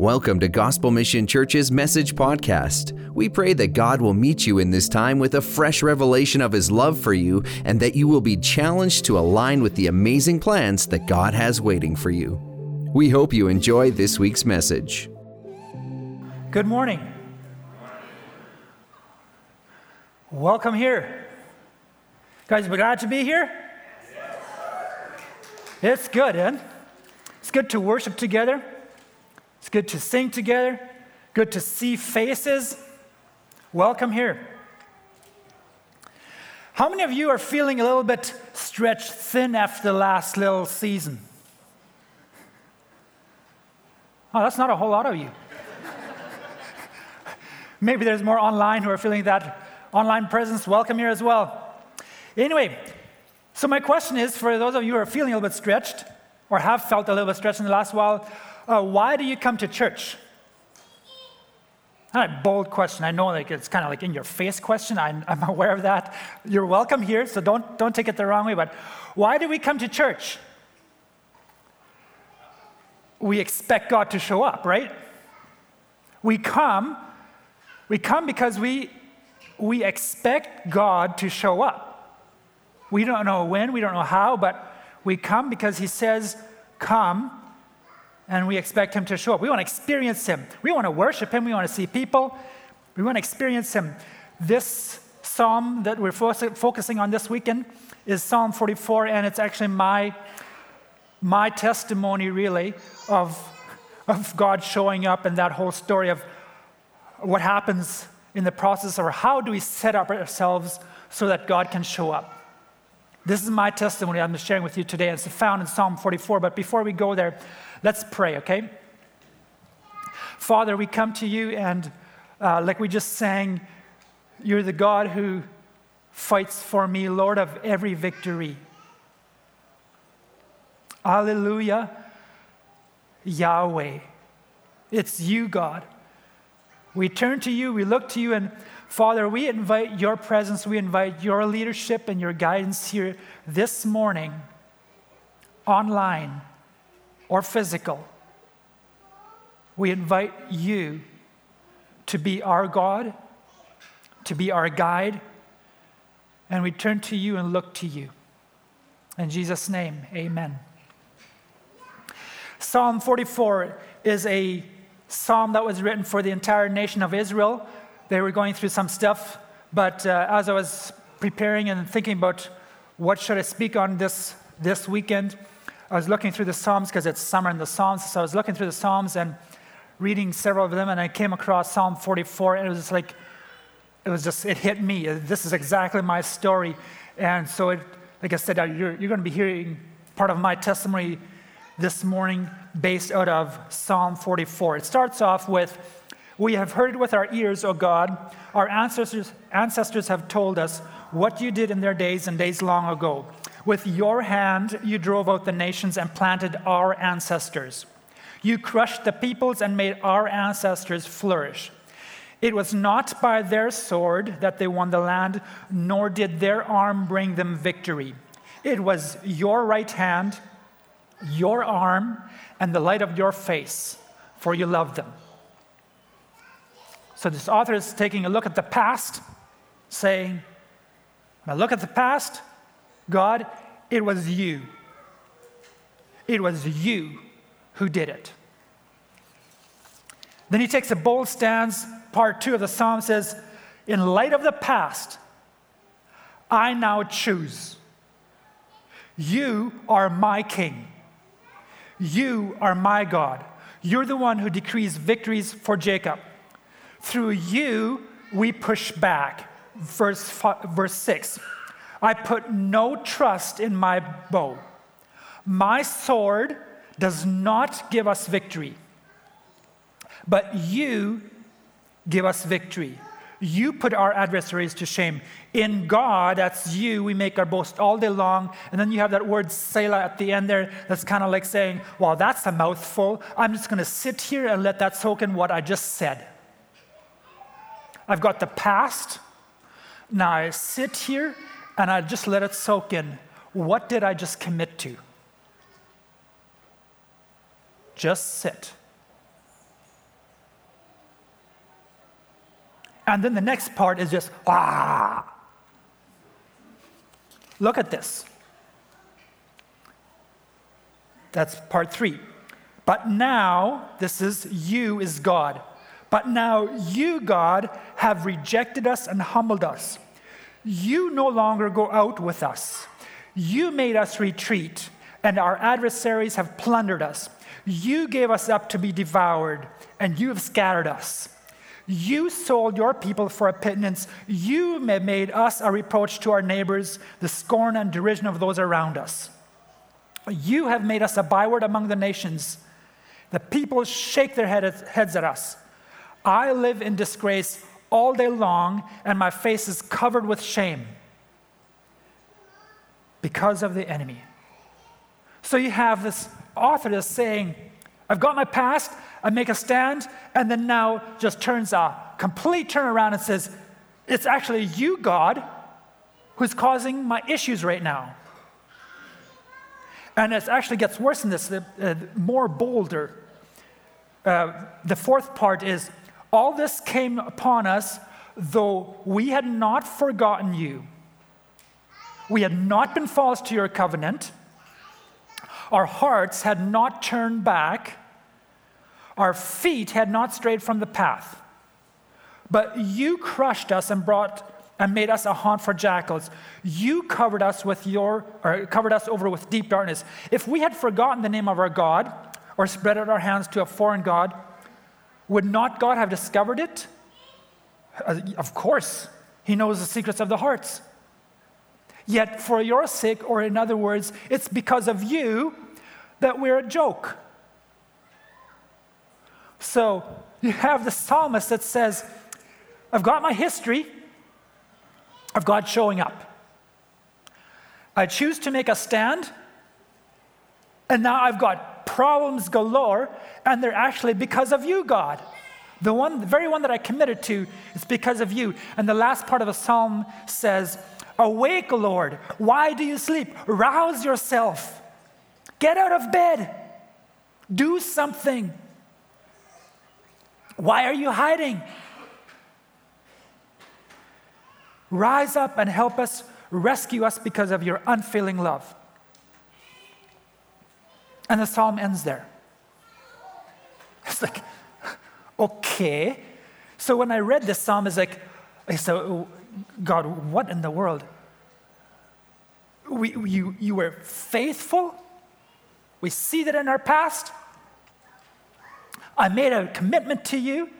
Welcome to Gospel Mission Church's Message Podcast. We pray that God will meet you in this time with a fresh revelation of His love for you and that you will be challenged to align with the amazing plans that God has waiting for you. We hope you enjoy this week's message. Good morning. Welcome here. Guys, we glad to be here? It's good, eh? It's good to worship together. It's good to sing together, good to see faces. Welcome here. How many of you are feeling a little bit stretched thin after the last little season? Oh, that's not a whole lot of you. Maybe there's more online who are feeling that online presence. Welcome here as well. Anyway, so my question is for those of you who are feeling a little bit stretched or have felt a little bit stretched in the last while, uh, why do you come to church? Not a bold question. I know like it's kind of like in your face question. I'm, I'm aware of that. You're welcome here, so don't, don't take it the wrong way. But why do we come to church? We expect God to show up, right? We come, we come because we, we expect God to show up. We don't know when, we don't know how, but we come because He says, Come, and we expect him to show up. We want to experience him. We want to worship him. We want to see people. We want to experience him. This psalm that we're focusing on this weekend is Psalm 44, and it's actually my, my testimony, really, of, of God showing up and that whole story of what happens in the process, or how do we set up ourselves so that God can show up. This is my testimony I'm sharing with you today. It's found in Psalm 44. But before we go there, Let's pray, okay? Father, we come to you, and uh, like we just sang, you're the God who fights for me, Lord of every victory. Alleluia, Yahweh. It's you, God. We turn to you, we look to you, and Father, we invite your presence, we invite your leadership and your guidance here this morning online or physical. We invite you to be our God, to be our guide, and we turn to you and look to you. In Jesus' name, amen. Psalm 44 is a psalm that was written for the entire nation of Israel. They were going through some stuff, but uh, as I was preparing and thinking about what should I speak on this, this weekend, I was looking through the Psalms because it's summer in the Psalms. So I was looking through the Psalms and reading several of them, and I came across Psalm 44, and it was just like, it was just, it hit me. This is exactly my story. And so, it, like I said, you're, you're going to be hearing part of my testimony this morning based out of Psalm 44. It starts off with, We have heard with our ears, O God. Our ancestors, ancestors have told us what you did in their days and days long ago. With your hand, you drove out the nations and planted our ancestors. You crushed the peoples and made our ancestors flourish. It was not by their sword that they won the land, nor did their arm bring them victory. It was your right hand, your arm, and the light of your face, for you loved them. So this author is taking a look at the past, saying, When I look at the past, God, it was you. It was you who did it. Then he takes a bold stance. Part two of the psalm says, In light of the past, I now choose. You are my king. You are my God. You're the one who decrees victories for Jacob. Through you, we push back. Verse, five, verse 6. I put no trust in my bow. My sword does not give us victory, but you give us victory. You put our adversaries to shame. In God, that's you, we make our boast all day long. And then you have that word Selah at the end there that's kind of like saying, well, that's a mouthful. I'm just going to sit here and let that soak in what I just said. I've got the past. Now I sit here and I just let it soak in. What did I just commit to? Just sit. And then the next part is just, ah. Look at this. That's part three. But now, this is you is God. But now you, God, have rejected us and humbled us you no longer go out with us. You made us retreat, and our adversaries have plundered us. You gave us up to be devoured, and you have scattered us. You sold your people for a pittance. You made us a reproach to our neighbors, the scorn and derision of those around us. You have made us a byword among the nations. The people shake their heads at us. I live in disgrace all day long, and my face is covered with shame because of the enemy. So you have this author that's saying, I've got my past, I make a stand, and then now just turns a complete turnaround and says, It's actually you, God, who's causing my issues right now. And it actually gets worse than this, the, uh, more bolder. Uh, the fourth part is all this came upon us, though we had not forgotten you. We had not been false to your covenant. Our hearts had not turned back. Our feet had not strayed from the path. But you crushed us and brought and made us a haunt for jackals. You covered us with your or covered us over with deep darkness. If we had forgotten the name of our God or spread out our hands to a foreign God, would not God have discovered it? Uh, of course, He knows the secrets of the hearts. Yet, for your sake, or in other words, it's because of you that we're a joke. So, you have the psalmist that says, I've got my history of God showing up. I choose to make a stand, and now I've got problems galore, and they're actually because of you, God. The one, the very one that I committed to is because of you. And the last part of the psalm says, Awake, Lord. Why do you sleep? Rouse yourself. Get out of bed. Do something. Why are you hiding? Rise up and help us, rescue us because of your unfailing love. And the psalm ends there. It's like, okay. So when I read this psalm, it's like, said, oh, God, what in the world? We, you, you were faithful. We see that in our past. I made a commitment to you,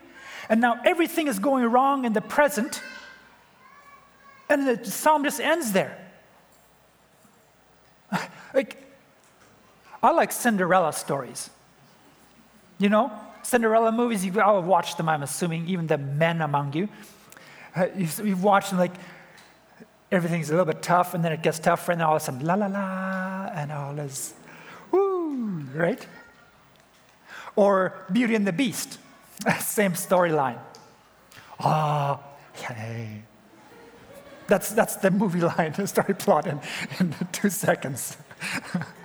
and now everything is going wrong in the present. And the psalm just ends there. Like, I like Cinderella stories. You know, Cinderella movies, you all have watched them, I'm assuming, even the men among you. Uh, you've, you've watched them like everything's a little bit tough, and then it gets tougher, and then all of a sudden, la la la, and all is woo, right? Or Beauty and the Beast, same storyline. Ah, oh, yay. That's, that's the movie line, the story plot in, in two seconds.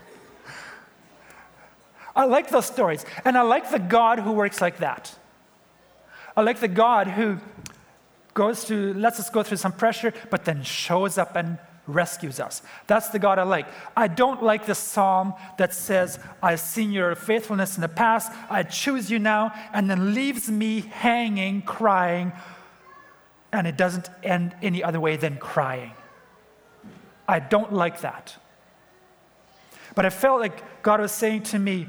I like those stories. And I like the God who works like that. I like the God who goes through, lets us go through some pressure, but then shows up and rescues us. That's the God I like. I don't like the psalm that says, I've seen your faithfulness in the past, I choose you now, and then leaves me hanging, crying, and it doesn't end any other way than crying. I don't like that. But I felt like God was saying to me,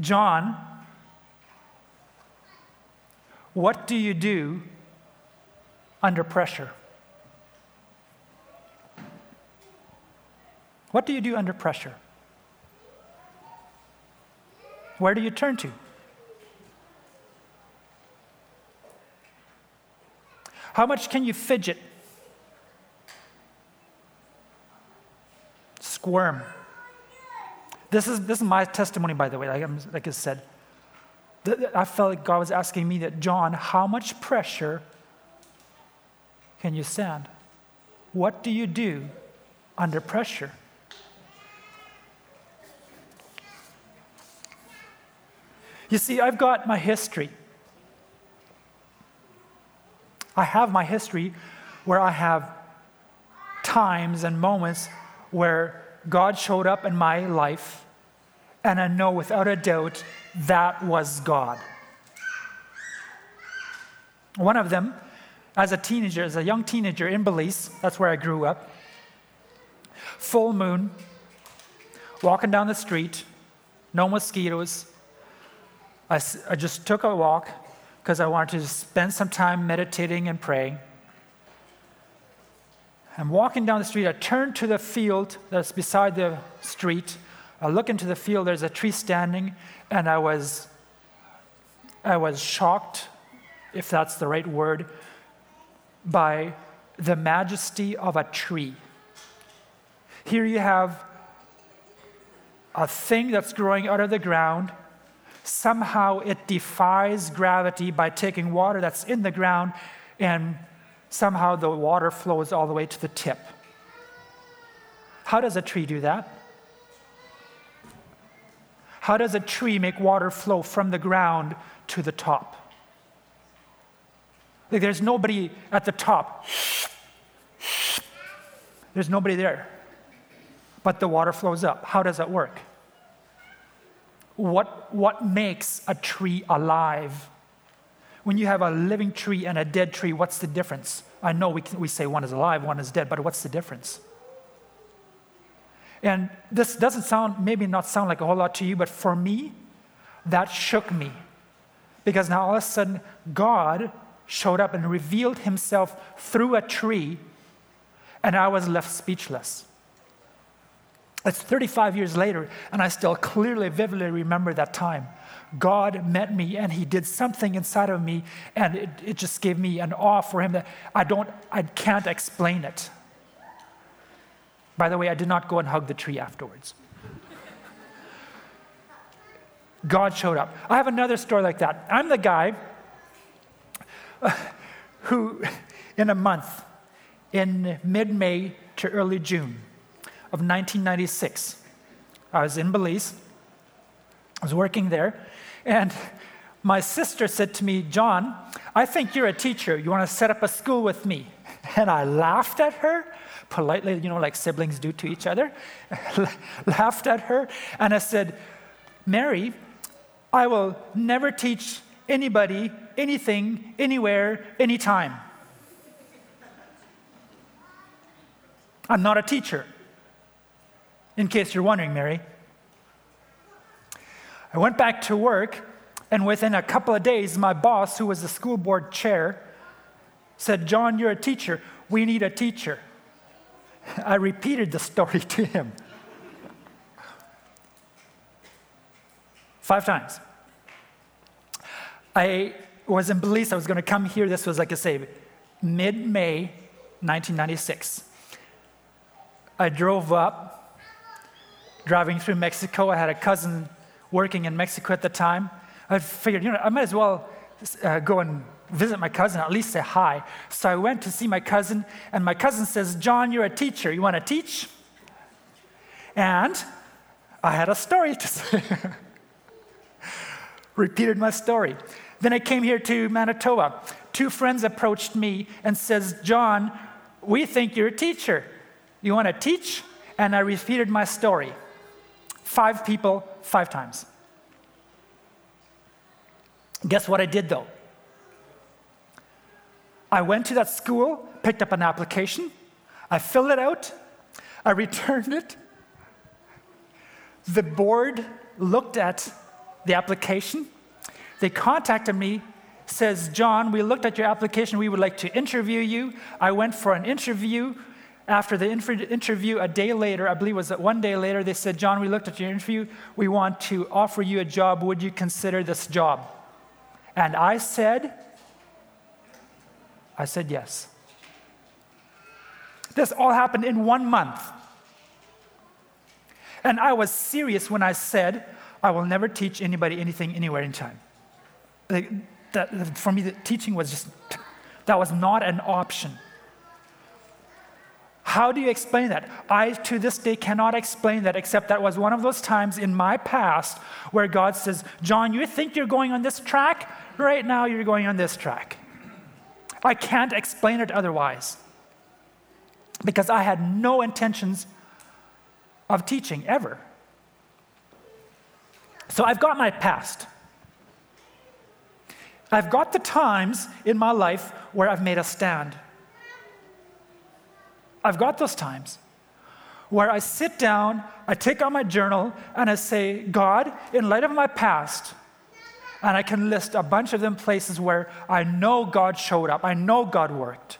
John, what do you do under pressure? What do you do under pressure? Where do you turn to? How much can you fidget squirm. This is, this is my testimony, by the way, like, like I said. I felt like God was asking me that, John, how much pressure can you stand? What do you do under pressure? You see, I've got my history. I have my history where I have times and moments where God showed up in my life, and I know without a doubt that was God. One of them, as a teenager, as a young teenager in Belize, that's where I grew up, full moon, walking down the street, no mosquitoes. I, I just took a walk because I wanted to spend some time meditating and praying. I'm walking down the street. I turn to the field that's beside the street. I look into the field. There's a tree standing, and I was, I was shocked, if that's the right word, by the majesty of a tree. Here you have a thing that's growing out of the ground. Somehow it defies gravity by taking water that's in the ground and somehow the water flows all the way to the tip. How does a tree do that? How does a tree make water flow from the ground to the top? Like there's nobody at the top. There's nobody there. But the water flows up. How does that work? What, what makes a tree alive? When you have a living tree and a dead tree, what's the difference? I know we, can, we say one is alive, one is dead, but what's the difference? And this doesn't sound, maybe not sound like a whole lot to you, but for me, that shook me. Because now all of a sudden, God showed up and revealed himself through a tree, and I was left speechless. It's 35 years later, and I still clearly, vividly remember that time. God met me and he did something inside of me, and it, it just gave me an awe for him that I don't, I can't explain it. By the way, I did not go and hug the tree afterwards. God showed up. I have another story like that. I'm the guy who, in a month, in mid May to early June of 1996, I was in Belize. I was working there, and my sister said to me, John, I think you're a teacher. You want to set up a school with me? And I laughed at her, politely, you know, like siblings do to each other. laughed at her, and I said, Mary, I will never teach anybody anything, anywhere, anytime. I'm not a teacher, in case you're wondering, Mary. I went back to work, and within a couple of days, my boss, who was the school board chair, said, John, you're a teacher. We need a teacher. I repeated the story to him five times. I was in Belize. I was going to come here. This was, like I say, mid May 1996. I drove up, driving through Mexico. I had a cousin working in Mexico at the time. I figured, you know, I might as well uh, go and visit my cousin, at least say hi. So I went to see my cousin, and my cousin says, John, you're a teacher. You want to teach? And I had a story to say. Repeated my story. Then I came here to Manitoba. Two friends approached me and says, John, we think you're a teacher. You want to teach? And I repeated my story. Five people, five times. Guess what I did though? I went to that school, picked up an application, I filled it out, I returned it. The board looked at the application. They contacted me, says, John, we looked at your application, we would like to interview you. I went for an interview. After the interview, a day later, I believe it was one day later, they said, John, we looked at your interview. We want to offer you a job. Would you consider this job? And I said, I said yes. This all happened in one month. And I was serious when I said, I will never teach anybody anything anywhere in time. Like, that, for me, the teaching was just, that was not an option. How do you explain that? I, to this day, cannot explain that, except that was one of those times in my past where God says, John, you think you're going on this track? Right now, you're going on this track. I can't explain it otherwise. Because I had no intentions of teaching ever. So I've got my past. I've got the times in my life where I've made a stand. I've got those times where I sit down, I take out my journal, and I say, God, in light of my past, and I can list a bunch of them places where I know God showed up, I know God worked.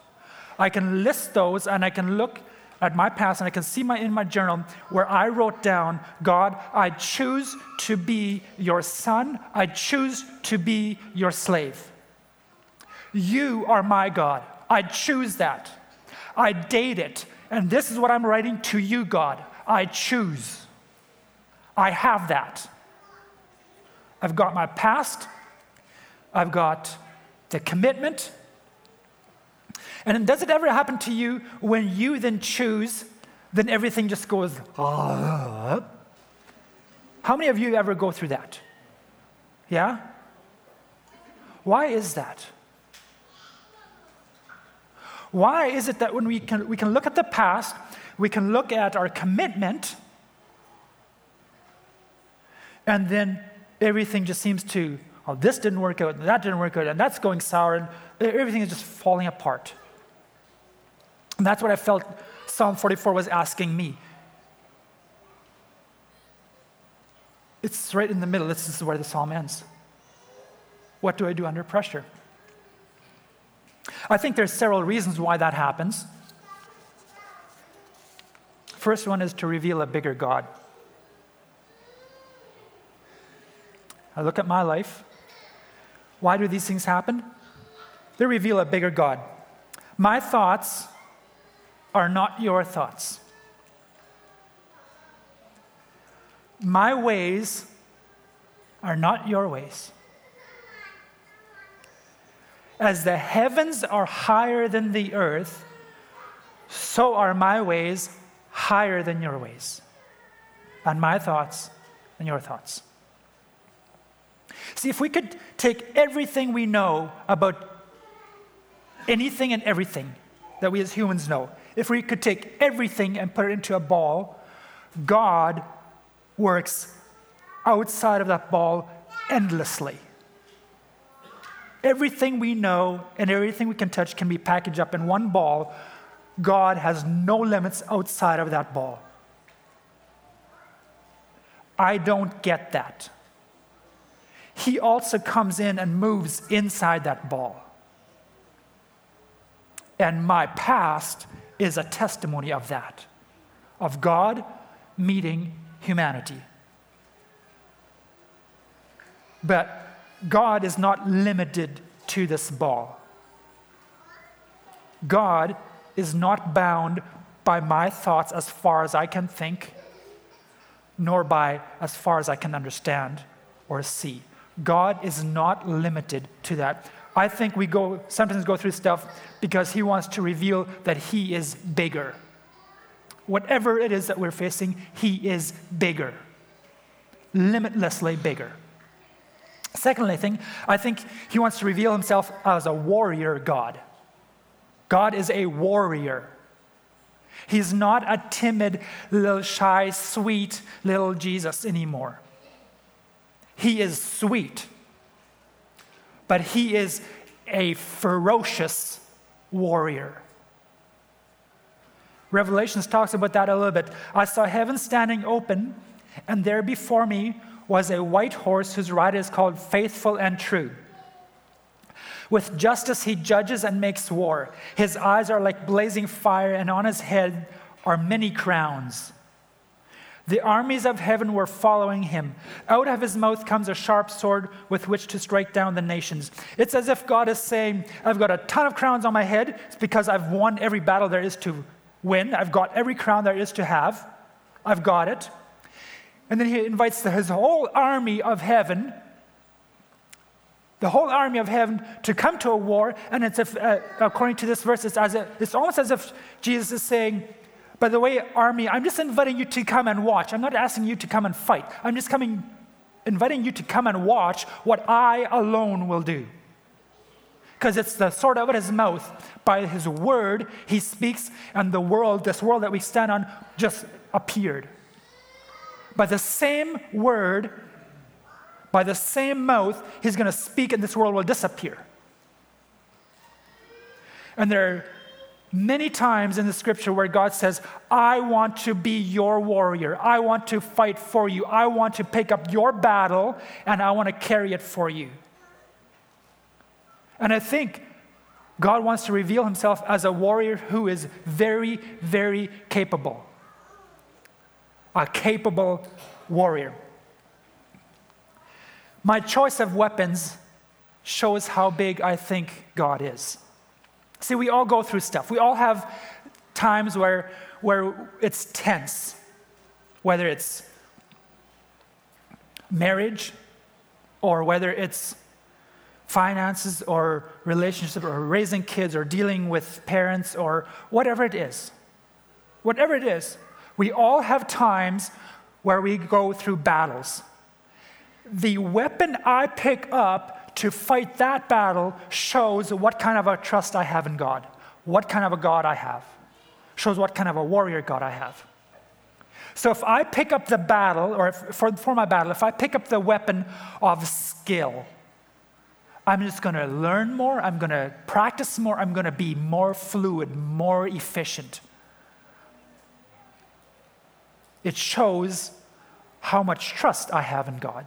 I can list those and I can look at my past and I can see my, in my journal where I wrote down, God, I choose to be your son, I choose to be your slave. You are my God. I choose that. I date it. And this is what I'm writing to you, God. I choose. I have that. I've got my past, I've got the commitment. And does it ever happen to you when you then choose, then everything just goes, ah? How many of you ever go through that? Yeah? Why is that? Why is it that when we can, we can look at the past, we can look at our commitment, and then everything just seems to, oh, this didn't work out, and that didn't work out, and that's going sour, and everything is just falling apart. And that's what I felt Psalm 44 was asking me. It's right in the middle. This is where the psalm ends. What do I do under pressure? I think there's several reasons why that happens. First one is to reveal a bigger God. I look at my life. Why do these things happen? They reveal a bigger God. My thoughts are not your thoughts. My ways are not your ways. As the heavens are higher than the earth, so are my ways higher than your ways, and my thoughts than your thoughts. See, if we could take everything we know about anything and everything that we as humans know, if we could take everything and put it into a ball, God works outside of that ball endlessly. Everything we know and everything we can touch can be packaged up in one ball. God has no limits outside of that ball. I don't get that. He also comes in and moves inside that ball. And my past is a testimony of that, of God meeting humanity. But God is not limited to this ball. God is not bound by my thoughts as far as I can think, nor by as far as I can understand or see. God is not limited to that. I think we go sometimes go through stuff because he wants to reveal that he is bigger. Whatever it is that we're facing, he is bigger. Limitlessly bigger. Secondly, I think, I think he wants to reveal himself as a warrior God. God is a warrior. He's not a timid, little shy, sweet little Jesus anymore. He is sweet, but he is a ferocious warrior. Revelations talks about that a little bit. I saw heaven standing open, and there before me was a white horse whose rider is called Faithful and True. With justice he judges and makes war. His eyes are like blazing fire, and on his head are many crowns. The armies of heaven were following him. Out of his mouth comes a sharp sword with which to strike down the nations. It's as if God is saying, I've got a ton of crowns on my head. It's because I've won every battle there is to win. I've got every crown there is to have. I've got it. And then he invites his whole army of heaven, the whole army of heaven, to come to a war. And it's if, uh, according to this verse, it's, as if, it's almost as if Jesus is saying, by the way, army, I'm just inviting you to come and watch. I'm not asking you to come and fight. I'm just coming, inviting you to come and watch what I alone will do. because it's the sword out of his mouth. By his word, he speaks, and the world, this world that we stand on, just appeared. By the same word, by the same mouth, he's going to speak, and this world will disappear. And there are many times in the scripture where God says, I want to be your warrior. I want to fight for you. I want to pick up your battle, and I want to carry it for you. And I think God wants to reveal himself as a warrior who is very, very capable. A capable warrior. My choice of weapons shows how big I think God is. See, we all go through stuff. We all have times where, where it's tense, whether it's marriage or whether it's finances or relationship or raising kids or dealing with parents or whatever it is. Whatever it is, we all have times where we go through battles. The weapon I pick up to fight that battle shows what kind of a trust I have in God, what kind of a God I have, shows what kind of a warrior God I have. So if I pick up the battle, or if, for, for my battle, if I pick up the weapon of skill, I'm just going to learn more, I'm going to practice more, I'm going to be more fluid, more efficient. It shows how much trust I have in God.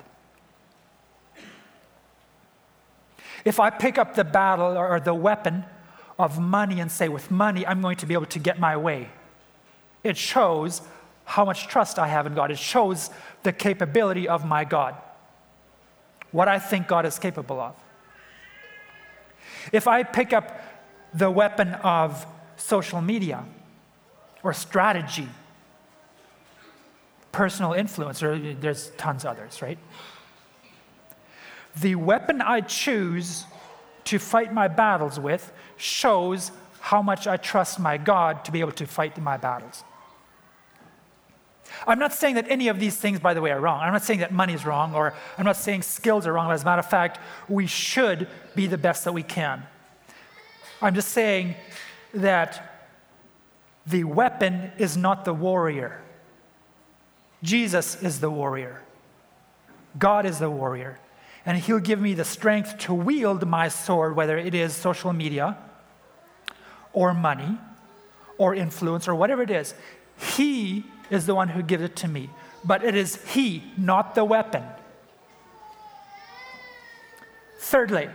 If I pick up the battle or the weapon of money and say, with money, I'm going to be able to get my way, it shows how much trust I have in God. It shows the capability of my God, what I think God is capable of. If I pick up the weapon of social media or strategy, personal influence, or there's tons others, right? The weapon I choose to fight my battles with shows how much I trust my God to be able to fight my battles. I'm not saying that any of these things, by the way, are wrong. I'm not saying that money is wrong, or I'm not saying skills are wrong. As a matter of fact, we should be the best that we can. I'm just saying that the weapon is not the warrior. Jesus is the warrior. God is the warrior. And He'll give me the strength to wield my sword, whether it is social media or money or influence or whatever it is. He is the one who gives it to me. But it is He, not the weapon. Thirdly,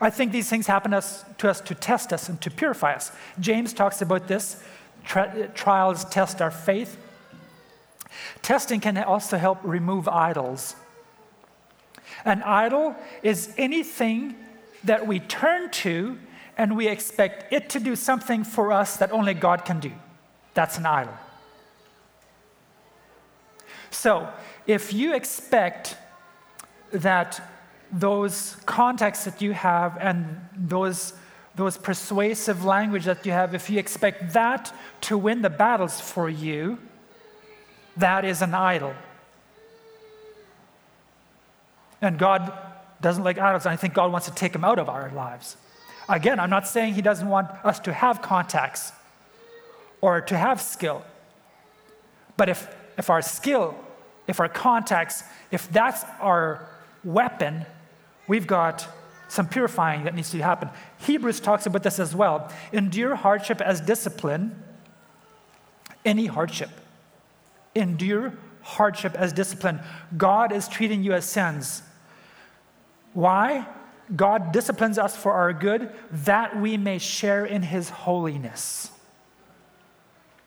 I think these things happen to us, to us to test us and to purify us. James talks about this. Tri- trials test our faith. Testing can also help remove idols. An idol is anything that we turn to and we expect it to do something for us that only God can do. That's an idol. So, if you expect that those contacts that you have and those, those persuasive language that you have, if you expect that to win the battles for you, that is an idol. And God doesn't like idols, and I think God wants to take them out of our lives. Again, I'm not saying He doesn't want us to have contacts or to have skill. But if, if our skill, if our contacts, if that's our weapon, we've got some purifying that needs to happen. Hebrews talks about this as well. Endure hardship as discipline, any hardship. Endure hardship as discipline. God is treating you as sins. Why? God disciplines us for our good, that we may share in his holiness.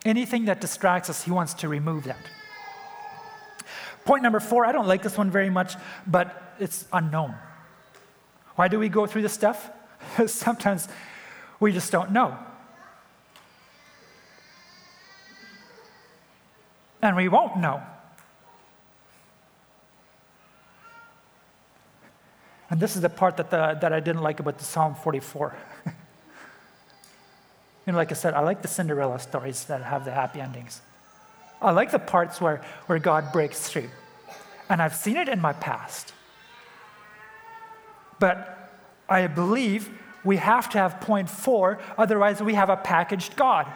Anything that distracts us, he wants to remove that. Point number four, I don't like this one very much, but it's unknown. Why do we go through this stuff? Sometimes we just don't know. And we won't know. And this is the part that, the, that I didn't like about the Psalm 44. you know, like I said, I like the Cinderella stories that have the happy endings. I like the parts where, where God breaks through. And I've seen it in my past. But I believe we have to have point four, otherwise, we have a packaged God.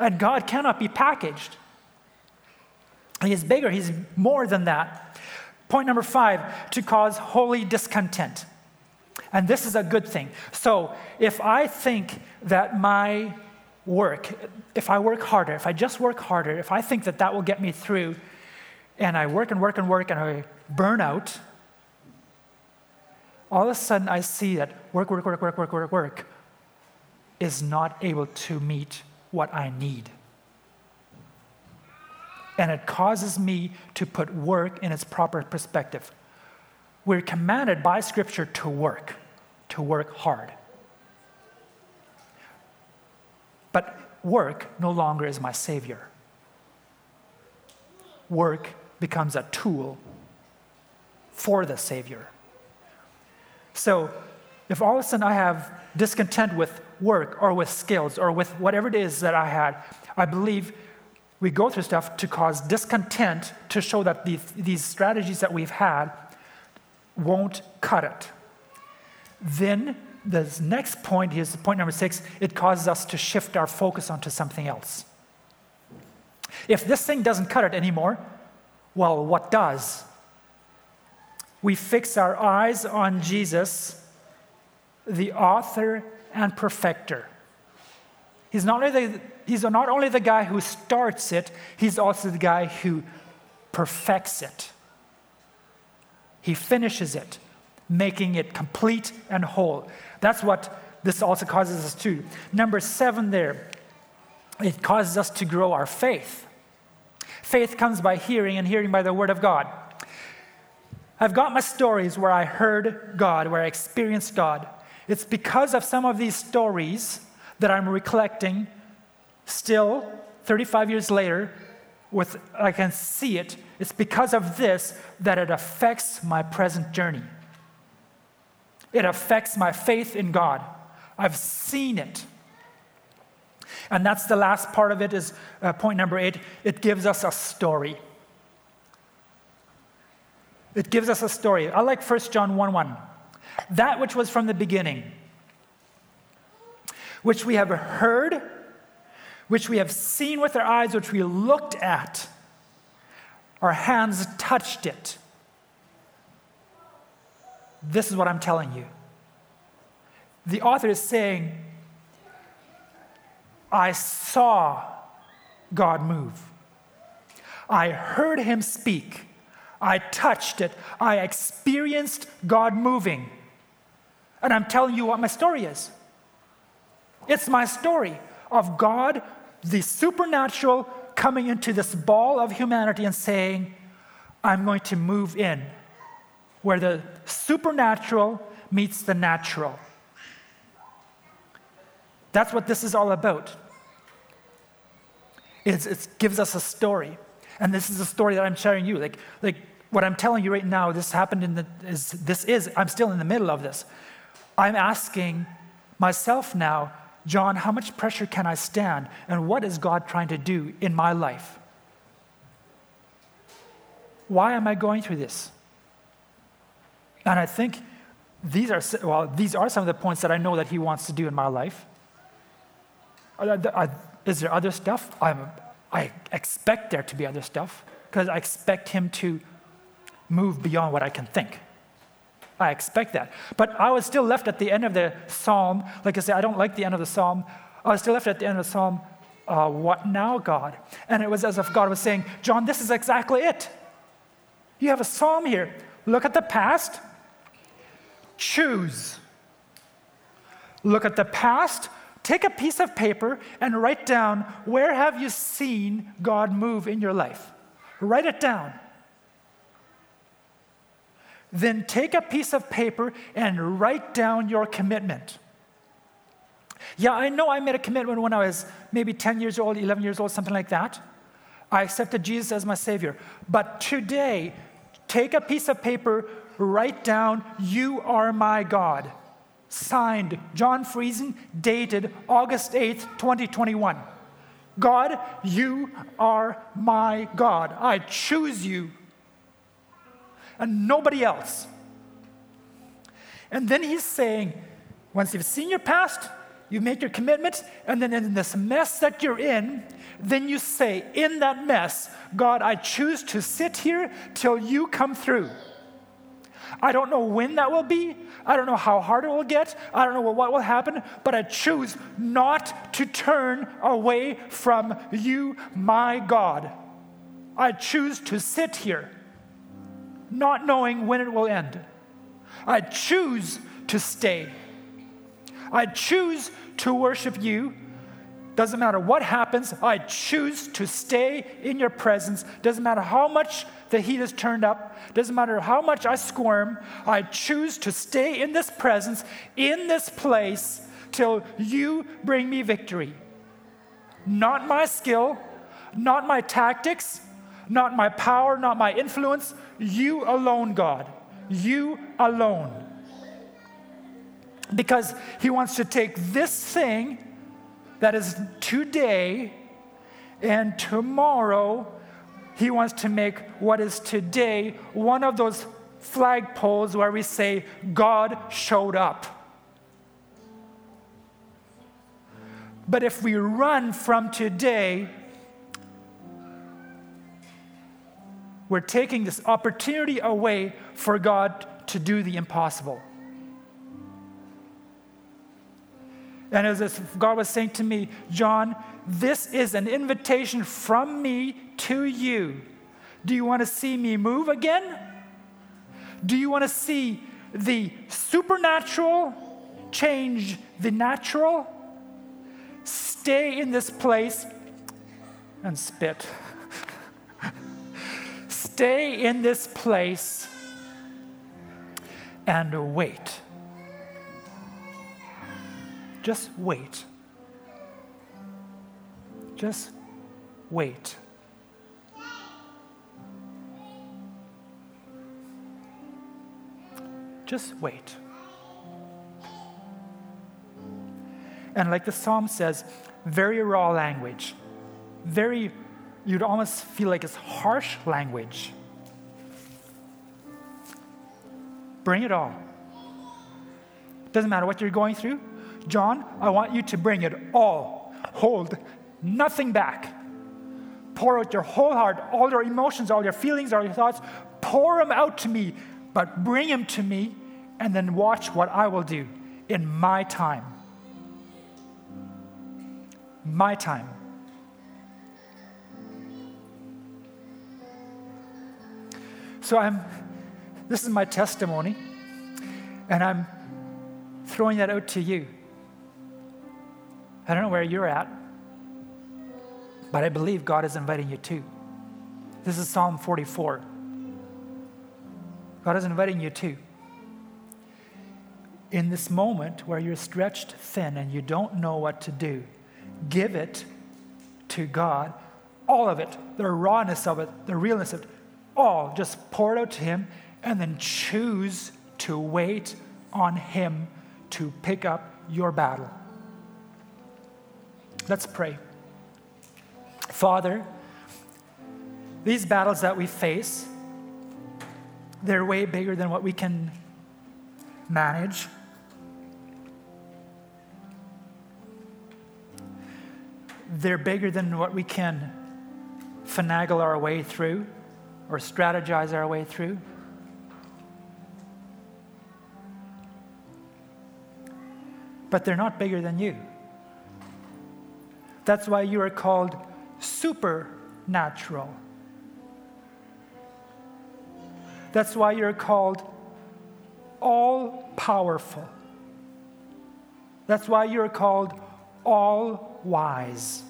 And God cannot be packaged. He is bigger, He's more than that. Point number five to cause holy discontent. And this is a good thing. So if I think that my work, if I work harder, if I just work harder, if I think that that will get me through, and I work and work and work and I burn out, all of a sudden I see that work, work, work, work, work, work, work is not able to meet what I need. And it causes me to put work in its proper perspective. We're commanded by Scripture to work, to work hard. But work no longer is my Savior. Work becomes a tool for the Savior. So, if all of a sudden I have discontent with work or with skills or with whatever it is that I had, I believe we go through stuff to cause discontent to show that these, these strategies that we've had won't cut it. Then the next point is point number six it causes us to shift our focus onto something else. If this thing doesn't cut it anymore, well, what does? We fix our eyes on Jesus, the author and perfecter. He's not only the, he's not only the guy who starts it, he's also the guy who perfects it. He finishes it, making it complete and whole. That's what this also causes us to. Number seven, there, it causes us to grow our faith. Faith comes by hearing, and hearing by the Word of God. I've got my stories where I heard God, where I experienced God. It's because of some of these stories that I'm recollecting still 35 years later with I can see it. It's because of this that it affects my present journey. It affects my faith in God. I've seen it. And that's the last part of it is uh, point number 8. It gives us a story. It gives us a story. I like 1 John 1 1. That which was from the beginning, which we have heard, which we have seen with our eyes, which we looked at, our hands touched it. This is what I'm telling you. The author is saying, I saw God move. I heard him speak. I touched it. I experienced God moving. And I'm telling you what my story is. It's my story of God, the supernatural, coming into this ball of humanity and saying, I'm going to move in where the supernatural meets the natural. That's what this is all about. It's, it gives us a story. And this is a story that I'm sharing you. Like, like what I'm telling you right now, this happened in the, is, this is, I'm still in the middle of this. I'm asking myself now, John, how much pressure can I stand? And what is God trying to do in my life? Why am I going through this? And I think these are, well, these are some of the points that I know that He wants to do in my life. Is there other stuff? I'm, I expect there to be other stuff because I expect Him to move beyond what I can think. I expect that. But I was still left at the end of the psalm. Like I said, I don't like the end of the psalm. I was still left at the end of the psalm. Uh, what now, God? And it was as if God was saying, John, this is exactly it. You have a psalm here. Look at the past, choose. Look at the past, take a piece of paper and write down where have you seen God move in your life? Write it down. Then take a piece of paper and write down your commitment. Yeah, I know I made a commitment when I was maybe 10 years old, 11 years old, something like that. I accepted Jesus as my Savior. But today, take a piece of paper, write down, You are my God. Signed, John Friesen, dated August 8th, 2021. God, you are my God. I choose you and nobody else. And then he's saying, Once you've seen your past, you make your commitment, and then in this mess that you're in, then you say, in that mess, God, I choose to sit here till you come through. I don't know when that will be. I don't know how hard it will get. I don't know what will happen, but I choose not to turn away from you, my God. I choose to sit here, not knowing when it will end. I choose to stay. I choose to worship you. Doesn't matter what happens, I choose to stay in your presence. Doesn't matter how much the heat is turned up, doesn't matter how much I squirm, I choose to stay in this presence, in this place, till you bring me victory. Not my skill, not my tactics, not my power, not my influence. You alone, God. You alone. Because He wants to take this thing that is today and tomorrow, He wants to make what is today one of those flagpoles where we say, God showed up. But if we run from today, we're taking this opportunity away for God to do the impossible. And as God was saying to me, John, this is an invitation from me to you. Do you want to see me move again? Do you want to see the supernatural change the natural? Stay in this place and spit. Stay in this place and wait. Just wait. Just wait. Just wait. And like the psalm says, very raw language, very you'd almost feel like it's harsh language. Bring it all. Doesn't matter what you're going through. John, I want you to bring it all. Hold nothing back. Pour out your whole heart, all your emotions, all your feelings, all your thoughts. Pour them out to me, but bring them to me, and then watch what I will do in my time. My time. So I'm, this is my testimony, and I'm throwing that out to you. I don't know where you're at, but I believe God is inviting you too. This is Psalm 44. God is inviting you too. In this moment where you're stretched thin and you don't know what to do, give it to God. All of it, the rawness of it, the realness of it, all just pour it out to Him and then choose to wait on Him to pick up your battle. Let's pray. Father, these battles that we face, they're way bigger than what we can manage. They're bigger than what we can finagle our way through or strategize our way through. But they're not bigger than you. That's why you are called supernatural. That's why you're called all powerful. That's why you're called all wise.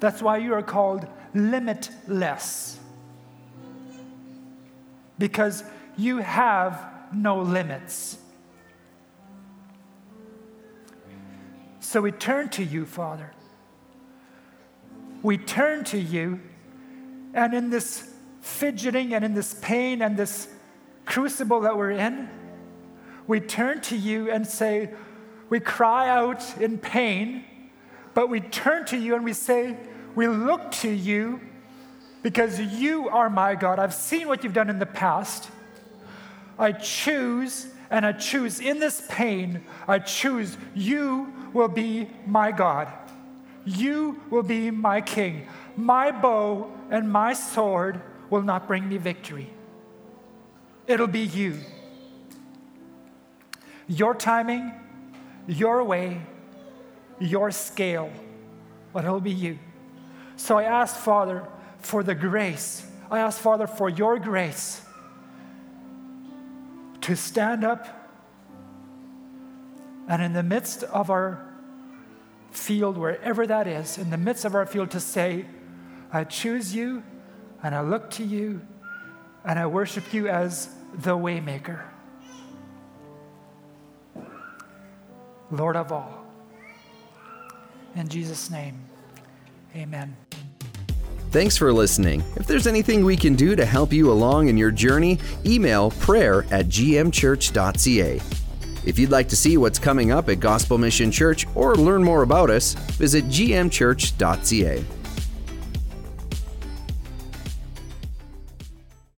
That's why you are called limitless because you have no limits. So we turn to you, Father. We turn to you, and in this fidgeting and in this pain and this crucible that we're in, we turn to you and say, we cry out in pain, but we turn to you and we say, we look to you because you are my God. I've seen what you've done in the past. I choose and I choose in this pain, I choose you will be my God. You will be my king. My bow and my sword will not bring me victory. It'll be you. Your timing, your way, your scale, but it'll be you. So I ask, Father, for the grace. I ask, Father, for your grace to stand up and in the midst of our field, wherever that is, in the midst of our field, to say, I choose you and I look to you and I worship you as the waymaker. Lord of all. In Jesus' name, amen. Thanks for listening. If there's anything we can do to help you along in your journey, email prayer at gmchurch.ca. If you'd like to see what's coming up at Gospel Mission Church or learn more about us, visit gmchurch.ca.